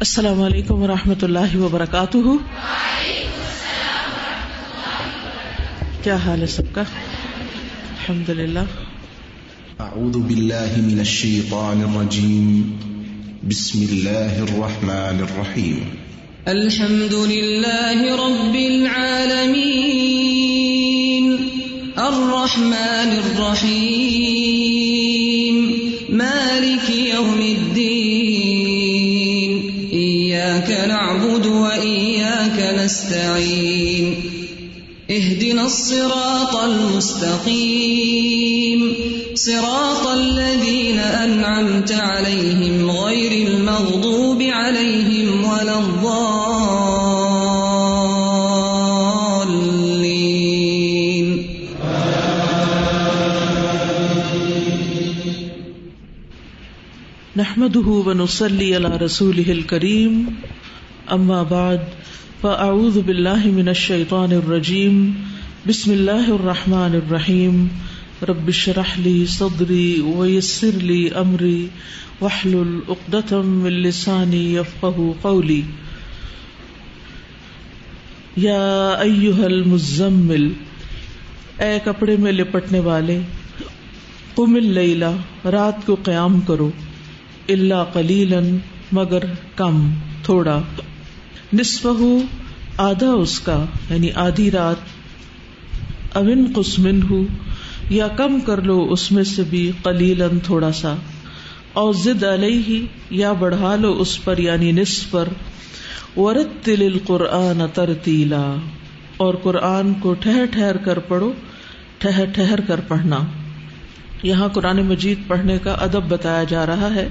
السلام علیکم و رحمۃ اللہ وبرکاتہ۔ کیا حال ہے سب کا؟ الحمد للہ اعوذ باللہ من الشیطان الرجیم۔ بسم اللہ الرحمن الرحیم۔ الحمد للہ رب العالمین۔ الرحمن الرحیم۔ ایاک نستعین اهدنا الصراط المستقيم. صراط الذين أنعمت عليهم غير المغضوب عليهم ولا الضالين. نحمده ونصلي على رسوله الكريم. أما بعد فاعوذ بالله من الشيطان الرجيم بسم الله الرحمن الرحيم رب اشرح لي صدري ويسر لي امري واحلل عقدة من لساني يفقهوا قولي یا ایها المزمل، اے کپڑے میں لپٹنے والے، قم اللیلہ رات کو قیام کرو اللہ قلیلا مگر کم، تھوڑا۔ نصف آدھا اس کا یعنی آدھی رات اوین قسمن ہو یا کم کر لو اس میں سے بھی قلیلا تھوڑا سا اور زد علیہ یا بڑھا لو اس پر یعنی نصف پر، ورتل القرآن ترتیلا، اور قرآن کو ٹھہر ٹھہر کر پڑھو، ٹھہر ٹھہر کر پڑھنا۔ یہاں قرآن مجید پڑھنے کا ادب بتایا جا رہا ہے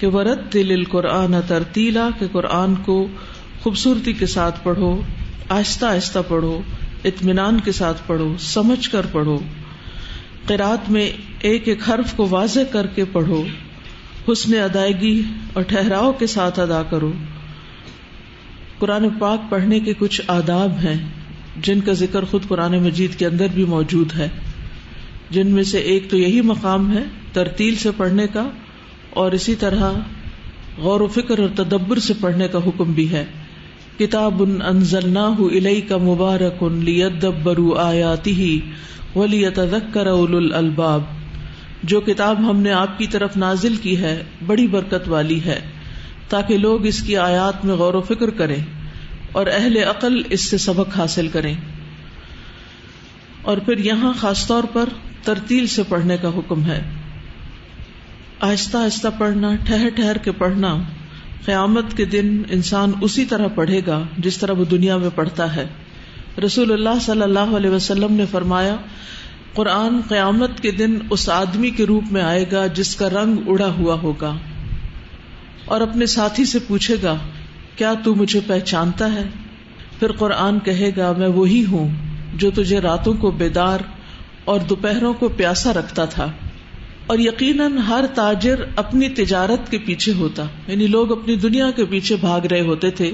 کہ ورت دل القرآن ترتیلا، کہ قرآن کو خوبصورتی کے ساتھ پڑھو، آہستہ آہستہ پڑھو، اطمینان کے ساتھ پڑھو، سمجھ کر پڑھو۔ قرآت میں ایک ایک حرف کو واضح کر کے پڑھو۔ حسن ادائیگی اور ٹھہراؤ کے ساتھ ادا کرو۔ قرآن پاک پڑھنے کے کچھ آداب ہیں، جن کا ذکر خود قرآن مجید کے اندر بھی موجود ہے۔ جن میں سے ایک تو یہی مقام ہے، ترتیل سے پڑھنے کا، اور اسی طرح غور و فکر اور تدبر سے پڑھنے کا حکم بھی ہے۔ کتاب ان انزل الئی کا مبارک ان لیدبرو آیاتی ولی تذکر اول الباب جو کتاب ہم نے آپ کی طرف نازل کی ہے، بڑی برکت والی ہے، تاکہ لوگ اس کی آیات میں غور و فکر کریں اور اہل عقل اس سے سبق حاصل کریں۔ اور پھر یہاں خاص طور پر ترتیل سے پڑھنے کا حکم ہے۔ آہستہ آہستہ پڑھنا، ٹھہر ٹھہر کے پڑھنا۔ قیامت کے دن انسان اسی طرح پڑھے گا جس طرح وہ دنیا میں پڑھتا ہے۔ رسول اللہ صلی اللہ علیہ وسلم نے فرمایا، قرآن قیامت کے دن اس آدمی کے روپ میں آئے گا جس کا رنگ اڑا ہوا ہوگا۔ اور اپنے ساتھی سے پوچھے گا، کیا تو مجھے پہچانتا ہے؟ پھر قرآن کہے گا، میں وہی ہوں جو تجھے راتوں کو بیدار اور دوپہروں کو پیاسا رکھتا تھا۔ اور یقیناً ہر تاجر اپنی تجارت کے پیچھے ہوتا یعنی لوگ اپنی دنیا کے پیچھے بھاگ رہے ہوتے تھے۔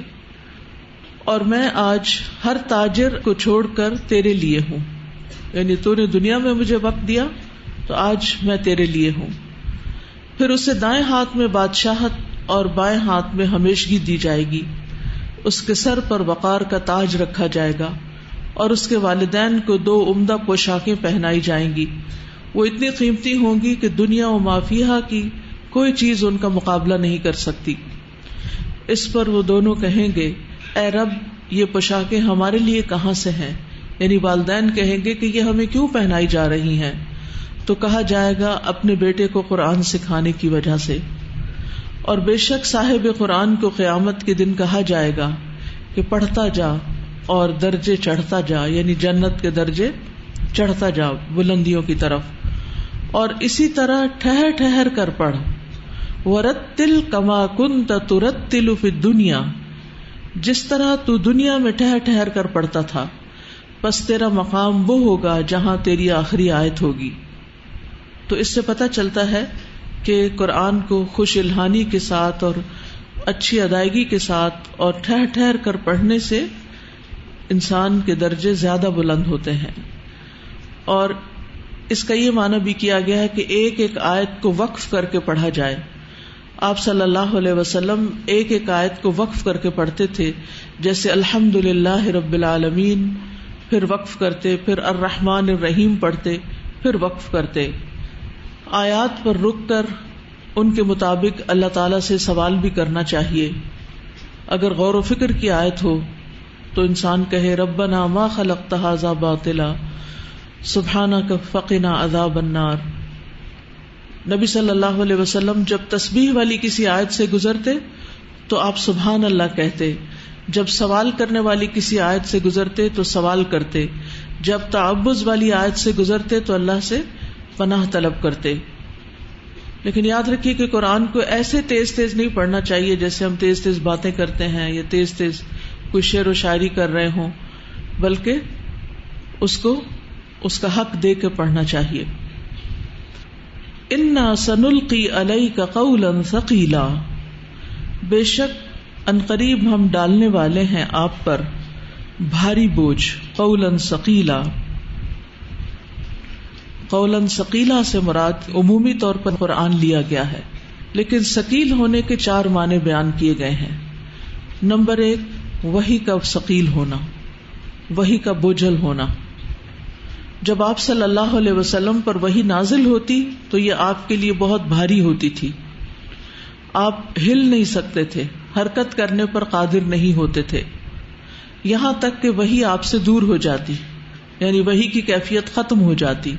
اور میں آج ہر تاجر کو چھوڑ کر تیرے لیے ہوں۔ یعنی تو نے دنیا میں مجھے وقت دیا، تو آج میں تیرے لیے ہوں۔ پھر اسے دائیں ہاتھ میں بادشاہت اور بائیں ہاتھ میں ہمیشگی دی جائے گی۔ اس کے سر پر وقار کا تاج رکھا جائے گا اور اس کے والدین کو دو عمدہ پوشاکیں پہنائی جائیں گی۔ وہ اتنی قیمتی ہوں گی کہ دنیا و مافیہ کی کوئی چیز ان کا مقابلہ نہیں کر سکتی۔ اس پر وہ دونوں کہیں گے، اے رب، یہ پوشاکیں ہمارے لیے کہاں سے ہیں؟ یعنی والدین کہیں گے کہ یہ ہمیں کیوں پہنائی جا رہی ہیں؟ تو کہا جائے گا اپنے بیٹے کو قرآن سکھانے کی وجہ سے۔ اور بے شک صاحب قرآن کو قیامت کے دن کہا جائے گا کہ پڑھتا جا اور درجے چڑھتا جا یعنی جنت کے درجے چڑھتا جا، بلندیوں کی طرف۔ اور اسی طرح ٹھہر ٹھہر کر پڑھ۔ ورتل کما کن ترت تل دنیا جس طرح تو دنیا میں ٹھہر ٹھہر کر پڑھتا تھا بس تیرا مقام وہ ہوگا جہاں تیری آخری آیت ہوگی۔ تو اس سے پتہ چلتا ہے کہ قرآن کو خوش الحانی کے ساتھ اور اچھی ادائیگی کے ساتھ اور ٹھہر ٹھہر کر پڑھنے سے انسان کے درجے زیادہ بلند ہوتے ہیں۔ اور اس کا یہ معنی بھی کیا گیا ہے کہ ایک ایک آیت کو وقف کر کے پڑھا جائے۔ آپ صلی اللہ علیہ وسلم ایک ایک آیت کو وقف کر کے پڑھتے تھے، جیسے الحمد للہ رب العالمین، پھر وقف کرتے، پھر الرحمن الرحیم پڑھتے، پھر وقف کرتے۔ آیات پر رک کر ان کے مطابق اللہ تعالی سے سوال بھی کرنا چاہیے۔ اگر غور و فکر کی آیت ہو تو انسان کہے رب ما خلق تحزا باطلا سبحانہ کا فقنا عذاب النار۔ نبی صلی اللہ علیہ وسلم جب تسبیح والی کسی آیت سے گزرتے تو آپ سبحان اللہ کہتے۔ جب سوال کرنے والی کسی آیت سے گزرتے تو سوال کرتے۔ جب تعبز والی آیت سے گزرتے تو اللہ سے پناہ طلب کرتے۔ لیکن یاد رکھیے کہ قرآن کو ایسے تیز تیز نہیں پڑھنا چاہیے جیسے ہم تیز تیز باتیں کرتے ہیں یا تیز تیز کوئی شعر و شاعری کر رہے ہوں، بلکہ اس کو اس کا حق دے کے پڑھنا چاہیے۔ انا سنلقی علیہ کا قول ثقیلا بے شک، ان قریب ہم ڈالنے والے ہیں آپ پر۔ بھاری بوجھ قول ثقیلا قول ثقیلا سے مراد عمومی طور پر قرآن لیا گیا ہے، لیکن ثقیل ہونے کے چار معنی بیان کیے گئے ہیں۔ نمبر ایک وہی کا ثقیل ہونا وہی کا بوجھل ہونا۔ جب آپ صلی اللہ علیہ وسلم پر وہی نازل ہوتی تو یہ آپ کے لیے بہت بھاری ہوتی تھی۔ آپ ہل نہیں سکتے تھے، حرکت کرنے پر قادر نہیں ہوتے تھے۔ یہاں تک کہ وہی آپ سے دور ہو جاتی یعنی وہی کی کیفیت ختم ہو جاتی۔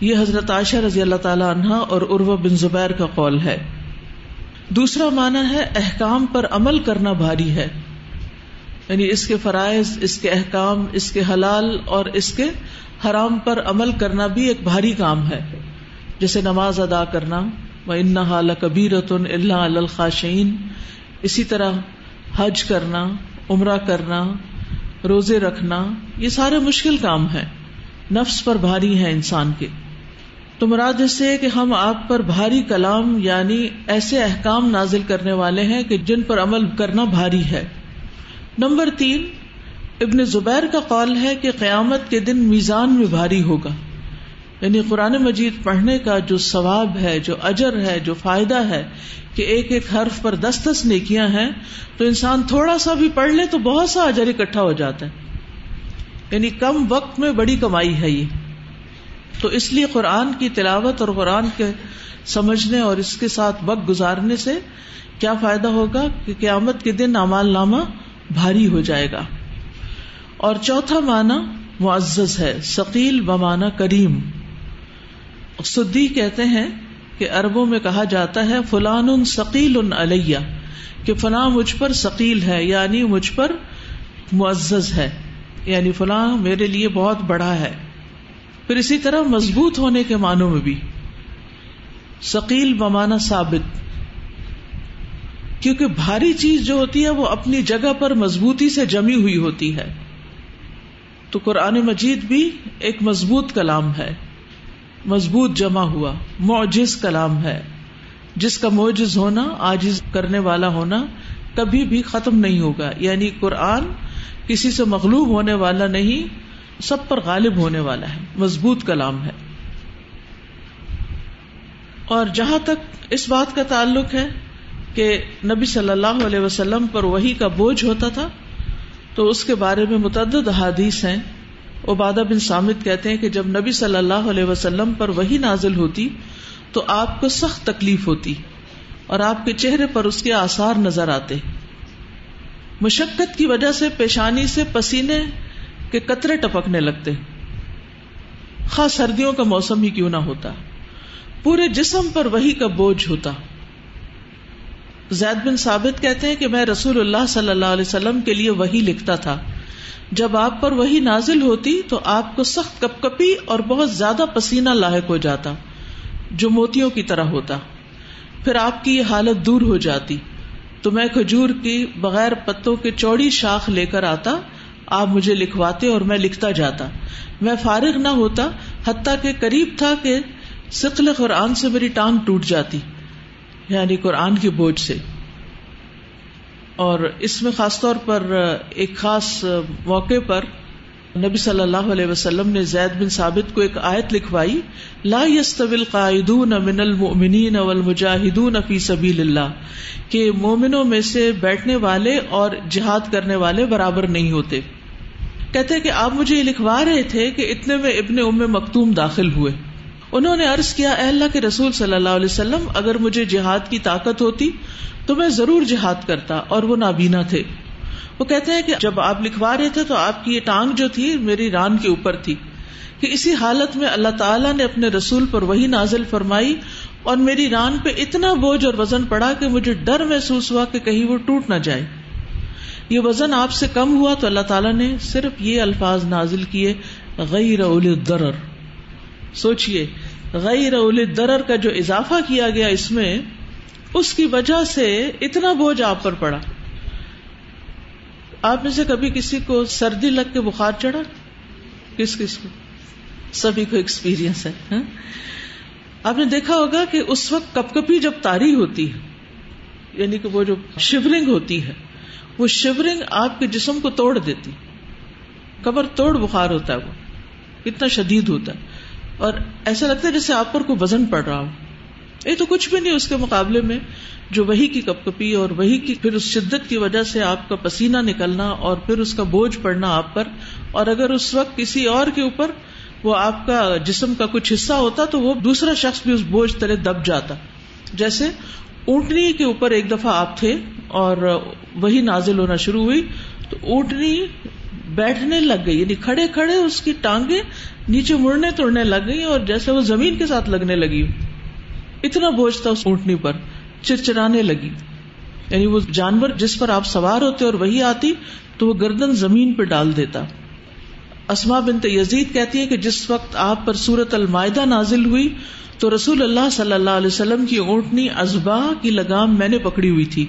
یہ حضرت عائشہ رضی اللہ تعالی عنہا اور عرو بن زبیر کا قول ہے۔ دوسرا معنی ہے، احکام پر عمل کرنا بھاری ہے۔ یعنی اس کے فرائض، اس کے احکام، اس کے حلال اور اس کے حرام پر عمل کرنا بھی ایک بھاری کام ہے۔ جیسے نماز ادا کرنا و ان کبیر اللہ الخاشین اسی طرح حج کرنا، عمرہ کرنا، روزے رکھنا، یہ سارے مشکل کام ہے نفس پر بھاری ہے انسان کے۔ تو مراد اس سے کہ ہم آپ پر بھاری کلام یعنی ایسے احکام نازل کرنے والے ہیں کہ جن پر عمل کرنا بھاری ہے۔ نمبر تین، ابن زبیر کا قول ہے کہ قیامت کے دن میزان میں بھاری ہوگا۔ یعنی قرآن مجید پڑھنے کا جو ثواب ہے، جو اجر ہے، جو فائدہ ہے کہ ایک ایک حرف پر دس دس نیکیاں ہیں، تو انسان تھوڑا سا بھی پڑھ لے تو بہت سا اجر اکٹھا ہو جاتا ہے۔ یعنی کم وقت میں بڑی کمائی ہے یہ۔ تو اس لیے قرآن کی تلاوت اور قرآن کے سمجھنے اور اس کے ساتھ وقت گزارنے سے کیا فائدہ ہوگا؟ کہ قیامت کے دن امال نامہ بھاری ہو جائے گا۔ اور چوتھا معنی معزز ہے، ثقیل بمانا کریم۔ سدی کہتے ہیں کہ اربوں میں کہا جاتا ہے، فلان ان ثقیل ان علیہ، کہ فلاں مجھ پر ثقیل ہے یعنی مجھ پر معزز ہے۔ یعنی فلاں میرے لیے بہت بڑا ہے۔ پھر اسی طرح مضبوط ہونے کے معنوں میں بھی۔ ثقیل بمانا ثابت۔ کیونکہ بھاری چیز جو ہوتی ہے وہ اپنی جگہ پر مضبوطی سے جمی ہوئی ہوتی ہے۔ تو قرآن مجید بھی ایک مضبوط کلام ہے۔ مضبوط جمع ہوا، معجز کلام ہے۔ جس کا معجز ہونا آجز کرنے والا ہونا کبھی بھی ختم نہیں ہوگا۔ یعنی قرآن کسی سے مغلوب ہونے والا نہیں، سب پر غالب ہونے والا ہے۔ مضبوط کلام ہے۔ اور جہاں تک اس بات کا تعلق ہے کہ نبی صلی اللہ علیہ وسلم پر وہی کا بوجھ ہوتا تھا، تو اس کے بارے میں متعدد حادیث ہیں۔ عبادہ بن سامد کہتے ہیں کہ جب نبی صلی اللہ علیہ وسلم پر وہی نازل ہوتی، تو آپ کو سخت تکلیف ہوتی اور آپ کے چہرے پر اس کے آثار نظر آتے۔ مشقت کی وجہ سے، پیشانی سے پسینے کے قطرے ٹپکنے لگتے۔ خاص سردیوں کا موسم ہی کیوں نہ ہوتا۔ پورے جسم پر وہی کا بوجھ ہوتا۔ زید بن ثابت کہتے ہیں کہ میں رسول اللہ صلی اللہ علیہ وسلم کے لیے وہی لکھتا تھا۔ جب آپ پر وہی نازل ہوتی تو آپ کو سخت کپ کپی اور بہت زیادہ پسینہ لاحق ہو جاتا جو موتیوں کی طرح ہوتا۔ پھر آپ کی یہ حالت دور ہو جاتی۔ تو میں کھجور کی بغیر پتوں کے چوڑی شاخ لے کر آتا، آپ مجھے لکھواتے اور میں لکھتا جاتا۔ میں فارغ نہ ہوتا، حتیٰ کہ قریب تھا کہ سقل قرآن سے میری ٹانگ ٹوٹ جاتی۔ یعنی قرآن کے بوجھ سے۔ اور اس میں خاص طور پر ایک خاص موقع پر نبی صلی اللہ علیہ وسلم نے زید بن ثابت کو ایک آیت لکھوائی، لا يستوي القائدون من المؤمنین والمجاہدون فی سبیل اللہ، کہ مومنوں میں سے بیٹھنے والے اور جہاد کرنے والے برابر نہیں ہوتے۔ کہتے کہ آپ مجھے یہ لکھوا رہے تھے کہ اتنے میں ابن ام مکتوم داخل ہوئے۔ انہوں نے عرض کیا، اے اللہ کے رسول صلی اللہ علیہ وسلم، اگر مجھے جہاد کی طاقت ہوتی تو میں ضرور جہاد کرتا اور وہ نابینا تھے۔ وہ کہتے ہیں کہ جب آپ لکھوا رہے تھے تو آپ کی یہ ٹانگ جو تھی میری ران کے اوپر تھی کہ اسی حالت میں اللہ تعالیٰ نے اپنے رسول پر وہی نازل فرمائی اور میری ران پہ اتنا بوجھ اور وزن پڑا کہ مجھے ڈر محسوس ہوا کہ کہیں وہ ٹوٹ نہ جائے۔ یہ وزن آپ سے کم ہوا تو اللہ تعالیٰ نے صرف یہ الفاظ نازل کیے، غیر درر سوچئے، غیر درر کا جو اضافہ کیا گیا اس میں، اس کی وجہ سے اتنا بوجھ آپ پر پڑا۔ آپ میں سے کبھی کسی کو سردی لگ کے بخار چڑھا؟ کس کس کو؟ سبھی کو ایکسپیرئنس ہے ہاں؟ آپ نے دیکھا ہوگا کہ اس وقت کپ کپی جب تاری ہوتی ہے یعنی کہ وہ جو شیورنگ ہوتی ہے، وہ شیورنگ آپ کے جسم کو توڑ دیتی۔ کمر توڑ بخار ہوتا ہے وہ، اتنا شدید ہوتا ہے۔ اور ایسا لگتا ہے جیسے آپ پر کوئی وزن پڑ رہا ہو۔ یہ تو کچھ بھی نہیں اس کے مقابلے میں جو وہی کی کپ کپی اور وہی کی پھر اس شدت کی وجہ سے آپ کا پسینہ نکلنا اور پھر اس کا بوجھ پڑنا آپ پر۔ اور اگر اس وقت کسی اور کے اوپر وہ آپ کا جسم کا کچھ حصہ ہوتا تو وہ دوسرا شخص بھی اس بوجھ تلے دب جاتا۔ جیسے اونٹنی کے اوپر ایک دفعہ آپ تھے اور وہی نازل ہونا شروع ہوئی تو اونٹنی بیٹھنے لگ گئی یعنی کھڑے کھڑے اس کی ٹانگیں نیچے مڑنے توڑنے لگ گئی اور جیسے وہ زمین کے ساتھ لگنے لگی۔ اتنا بوجھ تھا اس اونٹنی پر، چرچرانے لگی۔ یعنی وہ جانور جس پر آپ سوار ہوتے اور وہی آتی تو وہ گردن زمین پہ ڈال دیتا۔ اسما بنت یزید کہتی ہے کہ جس وقت آپ پر سورت المائدہ نازل ہوئی تو رسول اللہ صلی اللہ علیہ وسلم کی اونٹنی ازبا کی لگام میں نے پکڑی ہوئی تھی۔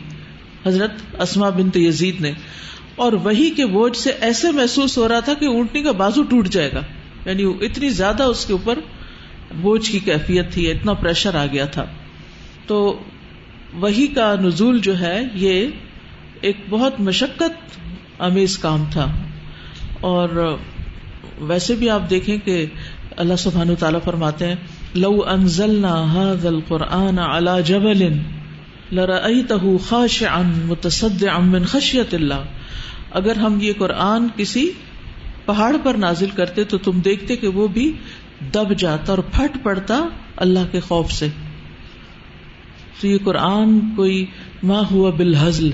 حضرت اسما بنت یزید نے۔ اور وہی کے بوجھ سے ایسے محسوس ہو رہا تھا کہ اونٹنی کا بازو ٹوٹ جائے گا۔ یعنی اتنی زیادہ اس کے اوپر بوجھ کی کیفیت تھی، اتنا پریشر آ گیا تھا۔ تو وہی کا نزول جو ہے، یہ ایک بہت مشقت امیز کام تھا۔ اور ویسے بھی آپ دیکھیں کہ اللہ سبحان تعالیٰ فرماتے ہیں، لو انزلنا هذا القرآن على جبل لرأيته خاشعا متصدعا من خشية اللہ۔ اگر ہم یہ قرآن کسی پہاڑ پر نازل کرتے تو تم دیکھتے کہ وہ بھی دب جاتا اور پھٹ پڑتا اللہ کے خوف سے۔ تو یہ قرآن کوئی ماں ہوا بالحزل،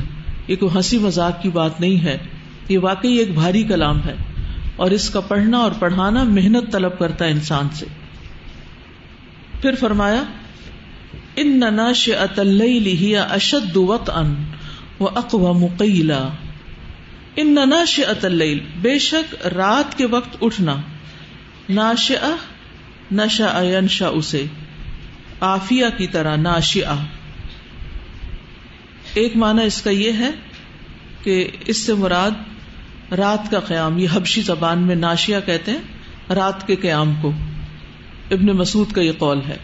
یہ کوئی ہنسی مذاق کی بات نہیں ہے۔ یہ واقعی ایک بھاری کلام ہے اور اس کا پڑھنا اور پڑھانا محنت طلب کرتا ہے انسان سے۔ پھر فرمایا، ان نناش اتلئی اشد وط ان و اقوا مقیلا ان نناش اتل بے شک رات کے وقت اٹھنا۔ ناش نشا انشا اسے آفیہ کی طرح ناشیا ایک معنی اس کا یہ ہے کہ اس سے مراد رات کا قیام، یہ حبشی زبان میں ناشیا کہتے ہیں، رات کے قیام کو۔ ابن مسعود کا یہ قول ہے۔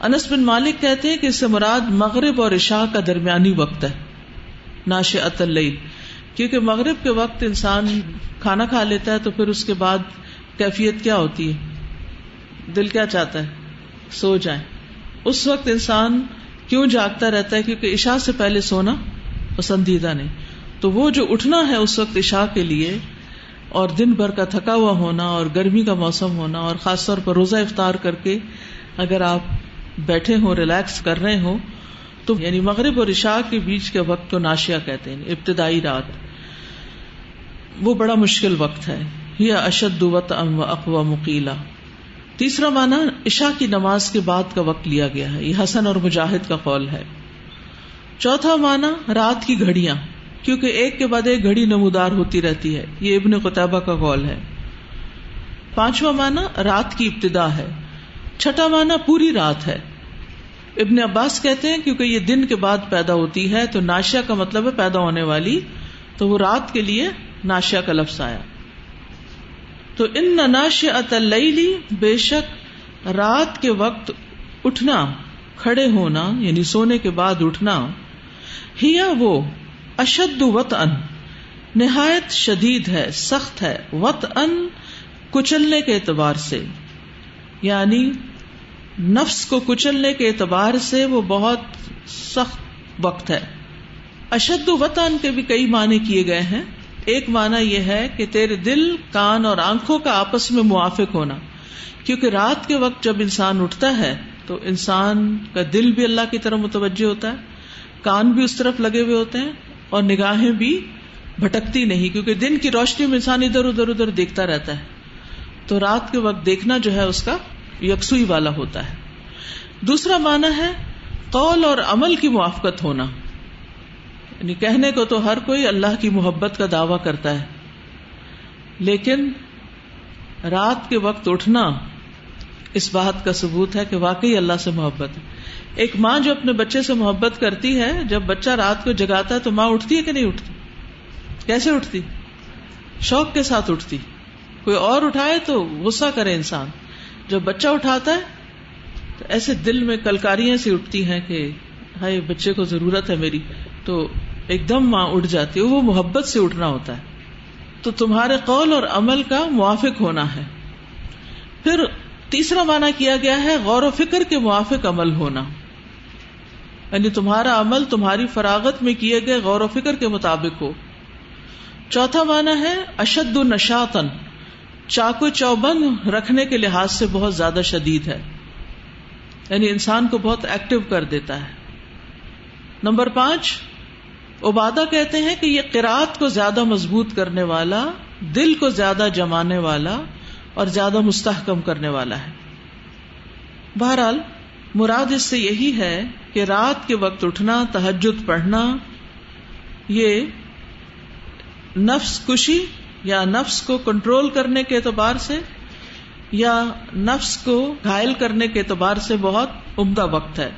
انس بن مالک کہتے ہیں کہ اس سے مراد مغرب اور عشاء کا درمیانی وقت ہے۔ ناش اتل کیونکہ مغرب کے وقت انسان کھانا کھا لیتا ہے تو پھر اس کے بعد کیفیت کیا ہوتی ہے؟ دل کیا چاہتا ہے؟ سو جائے اس وقت انسان کیوں جاگتا رہتا ہے؟ کیونکہ عشاء سے پہلے سونا پسندیدہ نہیں۔ تو وہ جو اٹھنا ہے اس وقت عشاء کے لیے اور دن بھر کا تھکا ہوا ہونا اور گرمی کا موسم ہونا اور خاص طور پر روزہ افطار کر کے اگر آپ بیٹھے ہوں، ریلیکس کر رہے ہوں تو یعنی مغرب اور عشاء کے بیچ کے وقت کو ناشیا کہتے ہیں، ابتدائی رات۔ وہ بڑا مشکل وقت ہے۔ یہ اشد وط ام اقوا مکیلا تیسرا مانا عشاء کی نماز کے بعد کا وقت لیا گیا ہے۔ یہ حسن اور مجاہد کا قول ہے۔ چوتھا مانا رات کی گھڑیاں، کیونکہ ایک کے بعد ایک گھڑی نمودار ہوتی رہتی ہے۔ یہ ابن قطبہ کا قول ہے۔ پانچواں مانا رات کی ابتدا ہے۔ چھٹا مانا پوری رات ہے۔ ابن عباس کہتے ہیں کیونکہ یہ دن کے بعد پیدا ہوتی ہے، تو ناشیا کا مطلب ہے پیدا ہونے والی، تو وہ رات کے لیے ناشیا کا لفظ آیا۔ تو ان ناش اتلی بے شک رات کے وقت اٹھنا، کھڑے ہونا یعنی سونے کے بعد اٹھنا ہیا وہ اشد وط ان نہایت شدید ہے، سخت ہے وط ان کچلنے کے اعتبار سے یعنی نفس کو کچلنے کے اعتبار سے وہ بہت سخت وقت ہے۔ اشد وطن کے بھی کئی معنی کیے گئے ہیں۔ ایک معنی یہ ہے کہ تیرے دل، کان اور آنکھوں کا آپس میں موافق ہونا۔ کیونکہ رات کے وقت جب انسان اٹھتا ہے، تو انسان کا دل بھی اللہ کی طرف متوجہ ہوتا ہے۔ کان بھی اس طرف لگے ہوئے ہوتے ہیں اور نگاہیں بھی بھٹکتی نہیں، کیونکہ دن کی روشنی میں انسان ادھر ادھر ادھر دیکھتا رہتا ہے۔ تو رات کے وقت دیکھنا جو ہے، اس کا یکسوئی والا ہوتا ہے۔ دوسرا معنی ہے قول اور عمل کی موافقت ہونا۔ یعنی کہنے کو تو ہر کوئی اللہ کی محبت کا دعوی کرتا ہے۔ لیکن رات کے وقت اٹھنا اس بات کا ثبوت ہے کہ واقعی اللہ سے محبت ہے۔ ایک ماں جو اپنے بچے سے محبت کرتی ہے، جب بچہ رات کو جگاتا ہے تو ماں اٹھتی ہے کہ نہیں اٹھتی؟ کیسے اٹھتی؟ شوق کے ساتھ اٹھتی۔ کوئی اور اٹھائے تو غصہ کرے انسان۔ جب بچہ اٹھاتا ہے، تو ایسے دل میں کلکاریاں سی اٹھتی ہیں کہ ہائے، بچے کو ضرورت ہے میری۔ تو ایک دم ماں اٹھ جاتی ہے، وہ محبت سے اٹھنا ہوتا ہے۔ تو تمہارے قول اور عمل کا موافق ہونا ہے۔ پھر تیسرا مانا کیا گیا ہے، غور و فکر کے موافق عمل ہونا۔ یعنی تمہارا عمل تمہاری فراغت میں کیے گئے غور و فکر کے مطابق ہو۔ چوتھا مانا ہے، اشد نشاطن چاقو چوبند رکھنے کے لحاظ سے بہت زیادہ شدید ہے۔ یعنی انسان کو بہت ایکٹیو کر دیتا ہے۔ نمبر پانچ، عبادہ کہتے ہیں کہ یہ قرآت کو زیادہ مضبوط کرنے والا، دل کو زیادہ جمانے والا اور زیادہ مستحکم کرنے والا ہے۔ بہرحال، مراد اس سے یہی ہے کہ رات کے وقت اٹھنا تحجد پڑھنا، یہ نفس کشی یا نفس کو کنٹرول کرنے کے اعتبار سے یا نفس کو گھائل کرنے کے اعتبار سے بہت عمدہ وقت ہے۔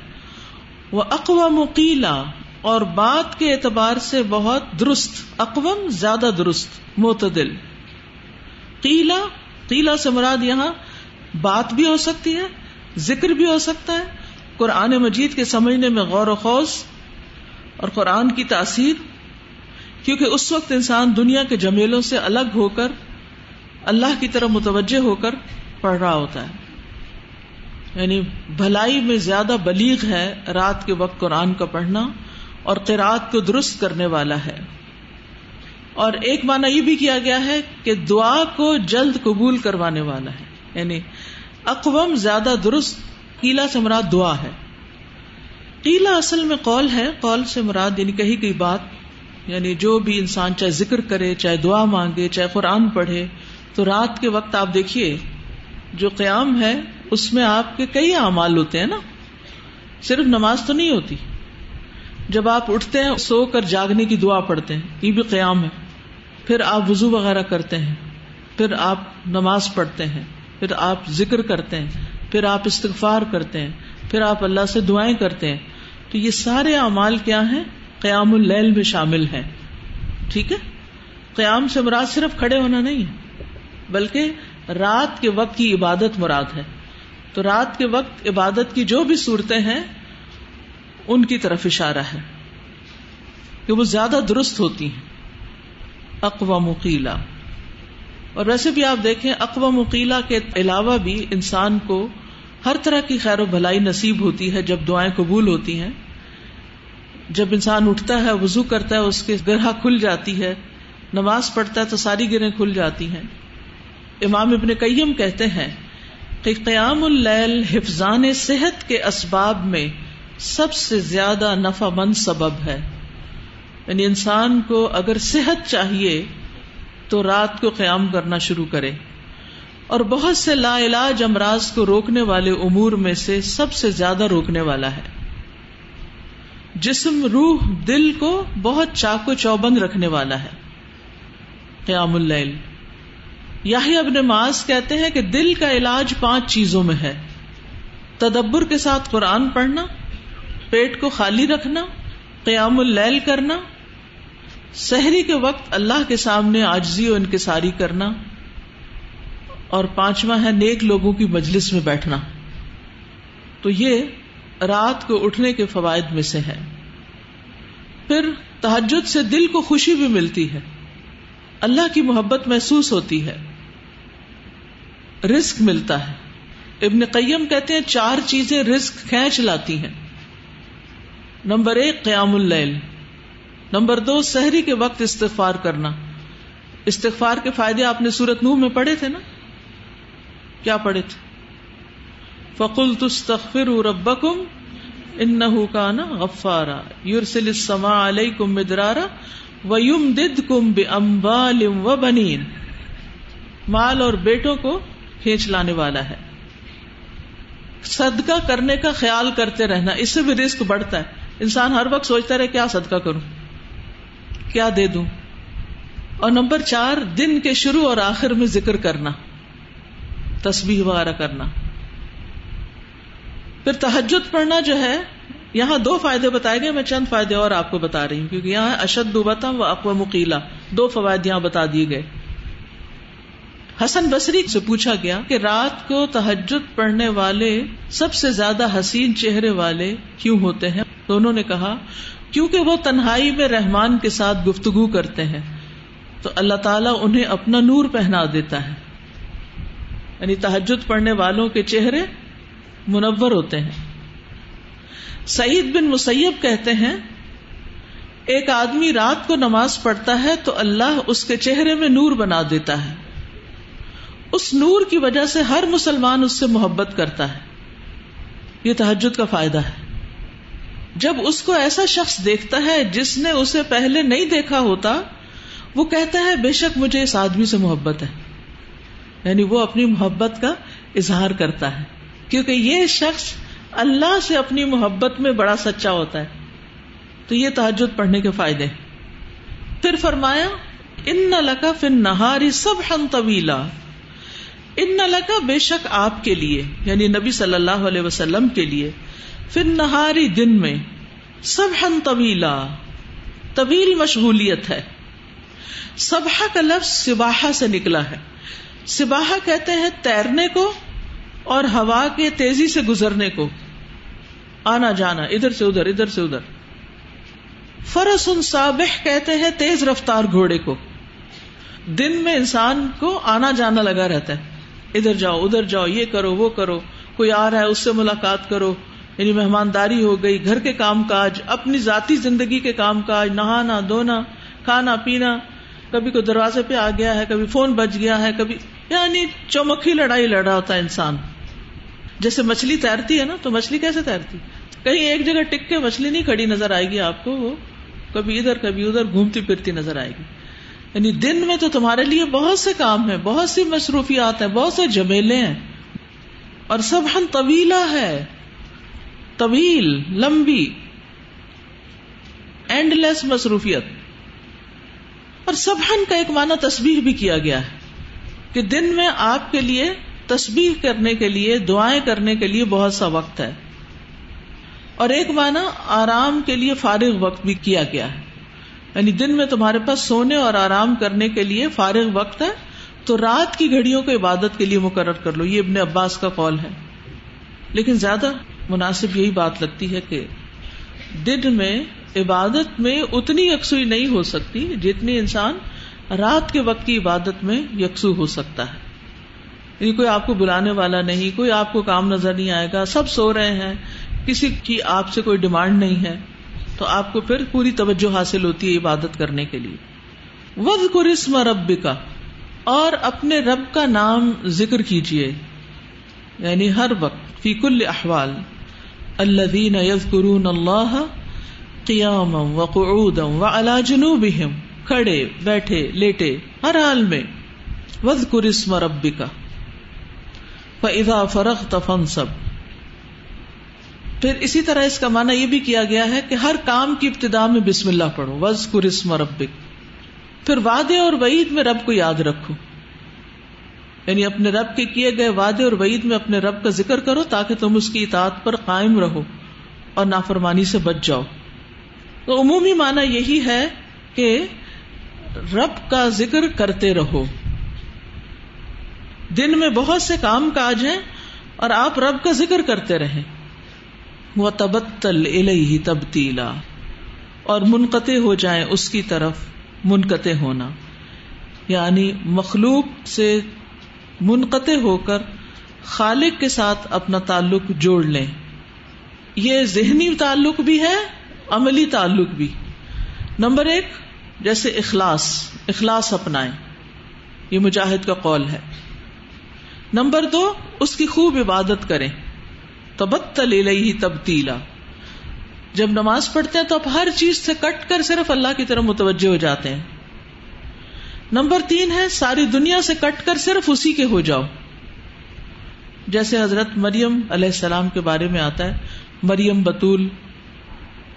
وہ اقوام مقیلا اور بات کے اعتبار سے بہت درست، اقوام زیادہ درست، معتدل۔ قیلا قیلا سے مراد یہاں بات بھی ہو سکتی ہے، ذکر بھی ہو سکتا ہے۔ قرآن مجید کے سمجھنے میں غور و خوص اور قرآن کی تاثیر کیونکہ اس وقت انسان دنیا کے جمیلوں سے الگ ہو کر اللہ کی طرف متوجہ ہو کر پڑھ رہا ہوتا ہے۔ یعنی بھلائی میں زیادہ بلیغ ہے رات کے وقت قرآن کا پڑھنا اور قرآت کو درست کرنے والا ہے۔ اور ایک معنی یہ بھی کیا گیا ہے کہ دعا کو جلد قبول کروانے والا ہے۔ یعنی اقوام زیادہ درست قیلا سے مراد دعا ہے۔ قیلا اصل میں قول ہے، قول سے مراد یعنی کہی گئی بات یعنی جو بھی انسان چاہے ذکر کرے، چاہے دعا مانگے، چاہے قرآن پڑھے، تو رات کے وقت آپ دیکھیے، جو قیام ہے، اس میں آپ کے کئی اعمال ہوتے ہیں نا؟ صرف نماز تو نہیں ہوتی۔ جب آپ اٹھتے ہیں، سو کر جاگنے کی دعا پڑھتے ہیں، یہ بھی قیام ہے۔ پھر آپ وضو وغیرہ کرتے ہیں، پھر آپ نماز پڑھتے ہیں، پھر آپ ذکر کرتے ہیں، پھر آپ استغفار کرتے ہیں، پھر آپ اللہ سے دعائیں کرتے ہیں۔ تو یہ سارے اعمال کیا ہیں؟ قیام اللیل میں شامل ہیں۔ ٹھیک ہے؟ قیام سے مراد صرف کھڑے ہونا نہیں ہے، بلکہ رات کے وقت کی عبادت مراد ہے۔ تو رات کے وقت عبادت کی جو بھی صورتیں ہیں، ان کی طرف اشارہ ہے۔ کہ وہ زیادہ درست ہوتی ہیں۔ اقوا مقیلا اور ویسے بھی آپ دیکھیں اقوا مقیلا کے علاوہ بھی انسان کو ہر طرح کی خیر و بھلائی نصیب ہوتی ہے جب دعائیں قبول ہوتی ہیں۔ جب انسان اٹھتا ہے، وضو کرتا ہے، اس کی گرہ کھل جاتی ہے، نماز پڑھتا ہے تو ساری گرہیں کھل جاتی ہیں۔ امام ابن قیم کہتے ہیں کہ قیام اللیل حفظان صحت کے اسباب میں سب سے زیادہ نفع مند سبب ہے۔ یعنی انسان کو اگر صحت چاہیے تو رات کو قیام کرنا شروع کرے۔ اور بہت سے لا علاج امراض کو روکنے والے امور میں سے سب سے زیادہ روکنے والا ہے۔ جسم روح دل کو بہت چاقو چوبند رکھنے والا ہے۔ قیام اللیل۔ یاہی ابن معاذ کہتے ہیں کہ دل کا علاج پانچ چیزوں میں ہے۔ تدبر کے ساتھ قرآن پڑھنا، پیٹ کو خالی رکھنا، قیام اللیل کرنا، سحری کے وقت اللہ کے سامنے آجزی و انکساری کرنا، اور پانچواں ہے نیک لوگوں کی مجلس میں بیٹھنا۔ تو یہ رات کو اٹھنے کے فوائد میں سے ہے۔ پھر تحجد سے دل کو خوشی بھی ملتی ہے۔ اللہ کی محبت محسوس ہوتی ہے۔ رسک ملتا ہے۔ ابن قیم کہتے ہیں چار چیزیں رسک کھینچ لاتی ہیں۔ نمبر ایک، قیام اللیل۔ نمبر دو، سحری کے وقت استغفار کرنا۔ استغفار کے فائدے آپ نے سورت نوح میں پڑھے تھے نا؟ کیا پڑھے تھے؟ فقل تستغفر ربکم انہو کانا غفارا یرسل السماء علیکم مدرارا ویمددکم باموال و بنین مال اور بیٹوں کو کھینچ لانے والا ہے۔ صدقہ کرنے کا خیال کرتے رہنا، اس سے بھی رسک بڑھتا ہے۔ انسان ہر وقت سوچتا رہے، کیا صدقہ کروں؟ کیا دے دوں؟ اور نمبر چار، دن کے شروع اور آخر میں ذکر کرنا، تسبیح وغیرہ کرنا۔ پھر تحجد پڑھنا جو ہے، یہاں دو فائدے بتائے گئے، میں چند فائدے اور آپ کو بتا رہی ہوں، کیونکہ یہاں اشد و اقوام مکیلا دو فوائد یہاں بتا دیے گئے۔ حسن بصری سے پوچھا گیا کہ رات کو تحجد پڑھنے والے سب سے زیادہ حسین چہرے والے کیوں ہوتے ہیں؟ تو انہوں نے کہا، کیونکہ وہ تنہائی میں رحمان کے ساتھ گفتگو کرتے ہیں، تو اللہ تعالیٰ انہیں اپنا نور پہنا دیتا ہے۔ یعنی تحجد پڑھنے والوں کے چہرے منور ہوتے ہیں۔ سعید بن مسیب کہتے ہیں، ایک آدمی رات کو نماز پڑھتا ہے تو اللہ اس کے چہرے میں نور بنا دیتا ہے۔ اس نور کی وجہ سے ہر مسلمان اس سے محبت کرتا ہے۔ یہ تحجد کا فائدہ ہے۔ جب اس کو ایسا شخص دیکھتا ہے جس نے اسے پہلے نہیں دیکھا ہوتا، وہ کہتا ہے، بے شک مجھے اس آدمی سے محبت ہے۔ یعنی وہ اپنی محبت کا اظہار کرتا ہے۔ کیونکہ یہ شخص اللہ سے اپنی محبت میں بڑا سچا ہوتا ہے۔ تو یہ تحجد پڑھنے کے فائدے۔ پھر فرمایا ان لکا فن نہاری سب ہن طویلا ان لکا بے شک آپ کے لیے یعنی نبی صلی اللہ علیہ وسلم کے لیے پھر نہاری دن میں سب ہن طویلا طویل مشغولیت ہے۔ سبحا کا لفظ سباہا سے نکلا ہے۔ سباہا کہتے ہیں تیرنے کو اور ہوا کے تیزی سے گزرنے کو۔ آنا جانا، ادھر سے ادھر ادھر سے ادھر۔ فرس ان سابح کہتے ہیں تیز رفتار گھوڑے کو۔ دن میں انسان کو آنا جانا لگا رہتا ہے۔ ادھر جاؤ ادھر جاؤ، یہ کرو، وہ کرو۔ کوئی آ رہا ہے، اس سے ملاقات کرو۔ یعنی مہمانداری ہو گئی، گھر کے کام کاج، اپنی ذاتی زندگی کے کام کاج، نہانا، دھونا، کھانا، پینا۔ کبھی کوئی دروازے پہ آ گیا ہے، کبھی فون بج گیا ہے، کبھی یعنی چومکھی لڑائی لڑا ہوتا ہے انسان۔ جیسے مچھلی تیرتی ہے نا، تو مچھلی کیسے تیرتی؟ کہیں ایک جگہ ٹک کے مچھلی نہیں کھڑی نظر آئے گی آپ کو، وہ کبھی ادھر کبھی ادھر گھومتی پھرتی نظر آئے گی۔ یعنی دن میں تو تمہارے لیے بہت سے کام ہے بہت سی مصروفیات ہیں، بہت سے جمیلے ہیں۔ اور سب ہم طویلا ہے، طویل، لمبی اینڈ لیس مصروفیت۔ اور سبحن کا ایک معنی تصویر بھی کیا گیا ہے کہ دن میں آپ کے لیے تصویر کرنے کے لیے، دعائیں کرنے کے لیے بہت سا وقت ہے۔ اور ایک معنی آرام کے لیے فارغ وقت بھی کیا گیا ہے۔ یعنی دن میں تمہارے پاس سونے اور آرام کرنے کے لیے فارغ وقت ہے، تو رات کی گھڑیوں کو عبادت کے لیے مقرر کر لو۔ یہ ابن عباس کا قول ہے۔ لیکن زیادہ مناسب یہی بات لگتی ہے کہ دن میں عبادت میں اتنی یکسوئی نہیں ہو سکتی جتنی انسان رات کے وقت کی عبادت میں یکسو ہو سکتا ہے۔ یعنی کوئی آپ کو بلانے والا نہیں، کوئی آپ کو کام نظر نہیں آئے گا، سب سو رہے ہیں، کسی کی آپ سے کوئی ڈیمانڈ نہیں ہے، تو آپ کو پھر پوری توجہ حاصل ہوتی ہے عبادت کرنے کے لیے۔ ود قرسم رب کا اور اپنے رب کا نام ذکر کیجیے یعنی ہر وقت، فی کل احوال۔ اللہ یذکرون اللہ قیام و قعودم و علا جنوبہم، کھڑے، بیٹھے، لیٹے، ہر حال میں۔ وذکر اسم ربک فاذا فرغت فانصب۔ پھر اسی طرح اس کا معنی یہ بھی کیا گیا ہے کہ ہر کام کی ابتدا میں بسم اللہ پڑھو وذکر اسم ربک۔ پھر وعدے اور وعید میں رب کو یاد رکھو۔ یعنی اپنے رب کے کیے گئے وعدے اور وعید میں اپنے رب کا ذکر کرو تاکہ تم اس کی اطاعت پر قائم رہو اور نافرمانی سے بچ جاؤ۔ تو عمومی معنی یہی ہے کہ رب کا ذکر کرتے رہو۔ دن میں بہت سے کام کاج ہیں اور آپ رب کا ذکر کرتے رہیں۔ وہ تبتل الہی تبدیلا اور منقطع ہو جائیں اس کی طرف، منقطع ہونا۔ یعنی مخلوق سے منقطع ہو کر خالق کے ساتھ اپنا تعلق جوڑ لیں۔ یہ ذہنی تعلق بھی ہے، عملی تعلق بھی۔ نمبر ایک، جیسے اخلاص اخلاص اپنائیں۔ یہ مجاہد کا قول ہے۔ نمبر دو، اس کی خوب عبادت کریں۔ تبتل الیہ تبتیلا۔ جب نماز پڑھتے ہیں تو آپ ہر چیز سے کٹ کر صرف اللہ کی طرف متوجہ ہو جاتے ہیں۔ نمبر تین ہے، ساری دنیا سے کٹ کر صرف اسی کے ہو جاؤ۔ جیسے حضرت مریم علیہ السلام کے بارے میں آتا ہے، مریم بطول۔